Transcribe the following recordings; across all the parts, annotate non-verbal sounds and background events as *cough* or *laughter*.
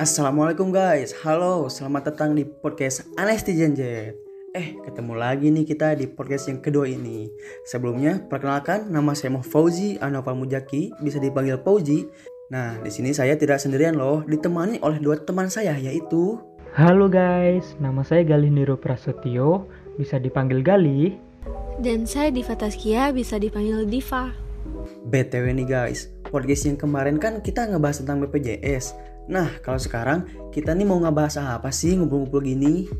Assalamualaikum guys, halo, selamat datang di podcast Anestizen Jet. Eh, ketemu lagi nih kita di podcast yang kedua ini. Sebelumnya, perkenalkan nama saya Moh Fauzi Anova Mujaki, bisa dipanggil Fauzi. Nah, di sini saya tidak sendirian loh, ditemani oleh dua teman saya yaitu Halo guys, nama saya Galih Niro Prasetyo, bisa dipanggil Galih. Dan saya Diva Taskia, bisa dipanggil Diva. BTW nih guys, podcast yang kemarin kan kita ngebahas tentang BPJS. Nah, kalau sekarang kita nih mau ngebahas apa sih ngumpul-ngumpul gini?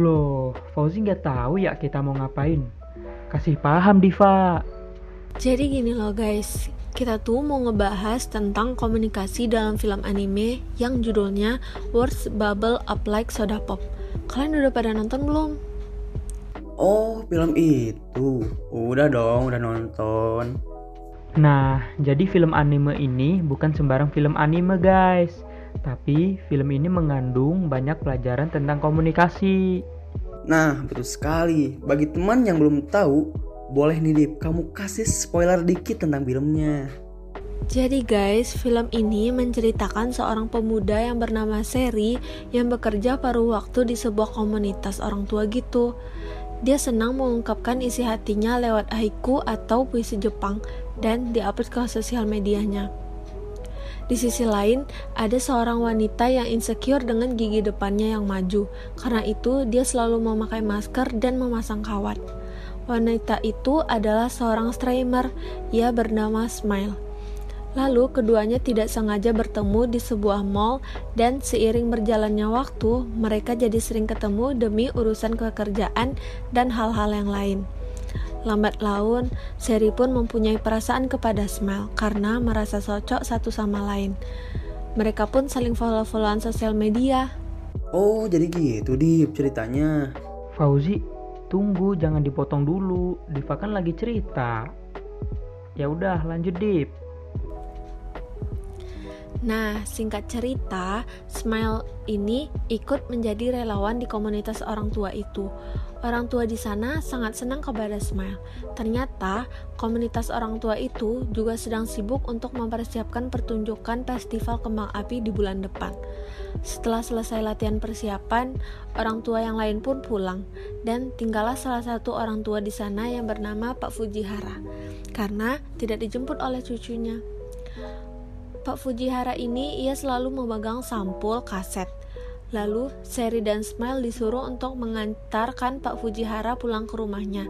Loh, Fauzi nggak tahu ya kita mau ngapain. Kasih paham Diva. Jadi gini loh guys, kita tuh mau ngebahas tentang komunikasi dalam film anime yang judulnya Words Bubble Up Like Soda Pop. Kalian udah pada nonton belum? Oh, film itu. Udah dong, udah nonton. Nah, jadi film anime ini bukan sembarang film anime guys. Tapi film ini mengandung banyak pelajaran tentang komunikasi. Nah, betul sekali. Bagi teman yang belum tahu, boleh nih Dip, kamu kasih spoiler dikit tentang filmnya. Jadi guys, film ini menceritakan seorang pemuda yang bernama Seri yang bekerja paruh waktu di sebuah komunitas orang tua gitu. Dia senang mengungkapkan isi hatinya lewat haiku atau puisi Jepang dan diupload ke sosial medianya. Di sisi lain, ada seorang wanita yang insecure dengan gigi depannya yang maju. Karena itu, dia selalu memakai masker dan memasang kawat. Wanita itu adalah seorang streamer. Ia bernama Smile. Lalu keduanya tidak sengaja bertemu di sebuah mall dan seiring berjalannya waktu, mereka jadi sering ketemu demi urusan pekerjaan dan hal-hal yang lain. Lambat laun, Seri pun mempunyai perasaan kepada Smile karena merasa cocok satu sama lain. Mereka pun saling follow-followan sosial media. Oh, jadi gitu Dip ceritanya. Fauzi, tunggu jangan dipotong dulu. Diva kan lagi cerita. Ya udah, lanjut Dip. Nah, singkat cerita, Smile ini ikut menjadi relawan di komunitas orang tua itu. Orang tua di sana sangat senang kepada Smile. Ternyata, komunitas orang tua itu juga sedang sibuk untuk mempersiapkan pertunjukan festival kembang api di bulan depan. Setelah selesai latihan persiapan, orang tua yang lain pun pulang dan tinggallah salah satu orang tua di sana yang bernama Pak Fujihara karena tidak dijemput oleh cucunya. Pak Fujihara ini ia selalu memegang sampul kaset. Lalu Seri dan Smile disuruh untuk mengantarkan Pak Fujihara pulang ke rumahnya.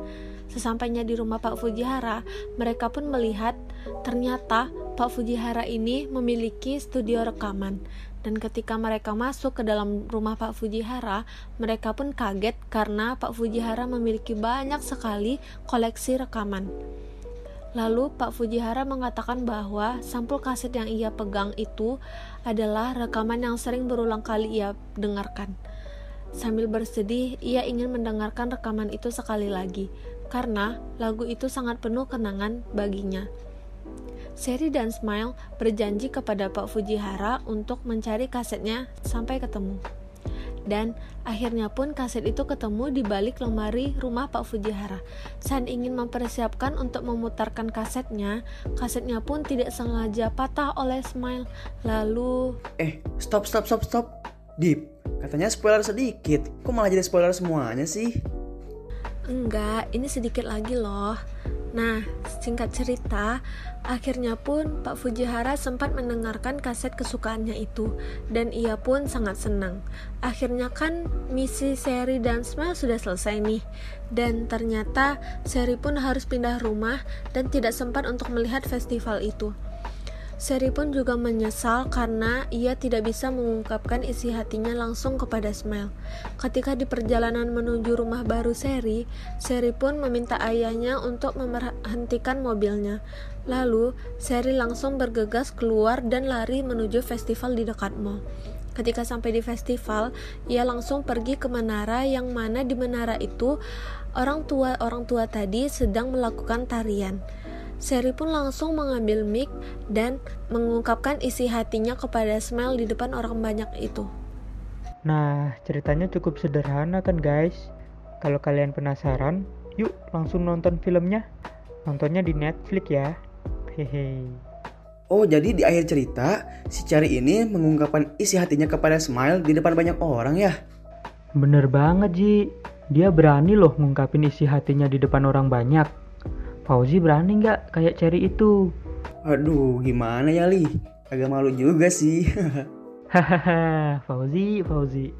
Sesampainya di rumah Pak Fujihara, mereka pun melihat ternyata Pak Fujihara ini memiliki studio rekaman. Dan ketika mereka masuk ke dalam rumah Pak Fujihara, mereka pun kaget karena Pak Fujihara memiliki banyak sekali koleksi rekaman. Lalu Pak Fujihara mengatakan bahwa sampul kaset yang ia pegang itu adalah rekaman yang sering berulang kali ia dengarkan. Sambil bersedih, ia ingin mendengarkan rekaman itu sekali lagi karena lagu itu sangat penuh kenangan baginya. Seri dan Smile berjanji kepada Pak Fujihara untuk mencari kasetnya sampai ketemu. Dan akhirnya pun kaset itu ketemu di balik lemari rumah Pak Fujihara. Saat ingin mempersiapkan untuk memutarkan kasetnya, kasetnya pun tidak sengaja patah oleh Smile. Lalu... Eh, stop, stop, stop, stop. Deep, katanya spoiler sedikit. Kok malah jadi spoiler semuanya sih? Enggak, ini sedikit lagi loh. Nah, singkat cerita, akhirnya pun Pak Fujihara sempat mendengarkan kaset kesukaannya itu, dan ia pun sangat senang. Akhirnya kan misi Seri dan Smile sudah selesai nih, dan ternyata Seri pun harus pindah rumah dan tidak sempat untuk melihat festival itu. Seri pun juga menyesal karena ia tidak bisa mengungkapkan isi hatinya langsung kepada Smile. Ketika di perjalanan menuju rumah baru Seri, Seri pun meminta ayahnya untuk memberhentikan mobilnya. Lalu, Seri langsung bergegas keluar dan lari menuju festival di dekat mall. Ketika sampai di festival, ia langsung pergi ke menara yang mana di menara itu orang tua-orang tua tadi sedang melakukan tarian. Seri pun langsung mengambil mic dan mengungkapkan isi hatinya kepada Smile di depan orang banyak itu. Nah, ceritanya cukup sederhana kan guys? Kalau kalian penasaran, yuk langsung nonton filmnya. Nontonnya di Netflix ya. Hehe. Oh, jadi di akhir cerita, si Cherry ini mengungkapkan isi hatinya kepada Smile di depan banyak orang ya? Bener banget, Ji. Dia berani loh ngungkapin isi hatinya di depan orang banyak. Fauzi berani nggak kayak Cherry itu? Aduh, gimana ya, Li? Agak malu juga sih. *laughs* Hahaha, Fauzi, Fauzi.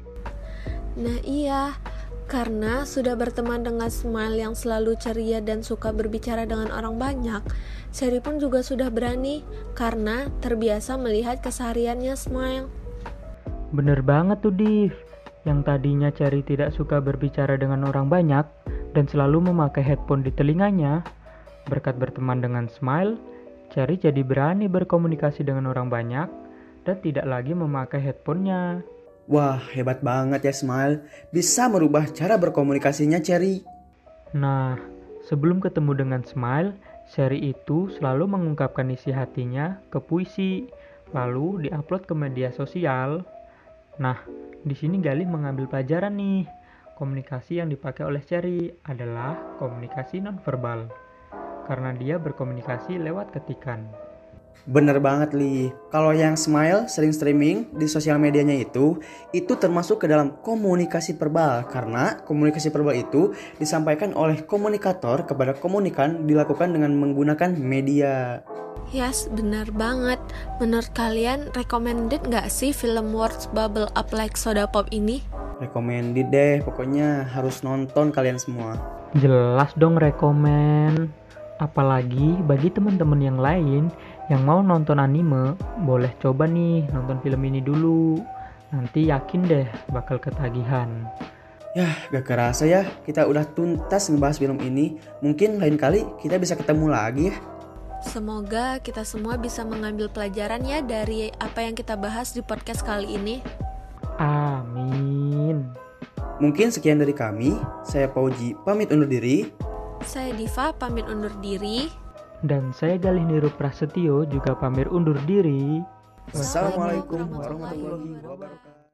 Nah iya, karena sudah berteman dengan Smile yang selalu ceria dan suka berbicara dengan orang banyak, Cherry pun juga sudah berani karena terbiasa melihat kesehariannya Smile. Bener banget tuh, Div. Yang tadinya Cherry tidak suka berbicara dengan orang banyak dan selalu memakai headphone di telinganya, berkat berteman dengan Smile, Cherry jadi berani berkomunikasi dengan orang banyak dan tidak lagi memakai headphonenya. Wah, hebat banget ya Smile. Bisa merubah cara berkomunikasinya Cherry. Nah, sebelum ketemu dengan Smile, Cherry itu selalu mengungkapkan isi hatinya ke puisi, lalu diupload ke media sosial. Nah, di sini Galih mengambil pelajaran nih. Komunikasi yang dipakai oleh Cherry adalah komunikasi nonverbal. Karena dia berkomunikasi lewat ketikan. Bener banget Li, kalau yang Smile sering streaming di sosial medianya itu, itu termasuk ke dalam komunikasi verbal karena komunikasi verbal itu disampaikan oleh komunikator kepada komunikan dilakukan dengan menggunakan media. Yes, benar banget. Menurut kalian, recommended nggak sih film Words Bubble Up Like Soda Pop ini? Recommended deh, pokoknya harus nonton kalian semua. Jelas dong rekomen. Apalagi bagi teman-teman yang lain yang mau nonton anime, boleh coba nih nonton film ini dulu. Nanti yakin deh bakal ketagihan. Yah, gak kerasa ya, kita udah tuntas ngebahas film ini. Mungkin lain kali kita bisa ketemu lagi ya. Semoga kita semua bisa mengambil pelajaran ya dari apa yang kita bahas di podcast kali ini. Amin. Mungkin sekian dari kami. Saya Pauji pamit undur diri. Saya Diva pamit undur diri. Dan saya Galih Niru Prasetyo juga pamit undur diri. Wassalamualaikum warahmatullahi wabarakatuh.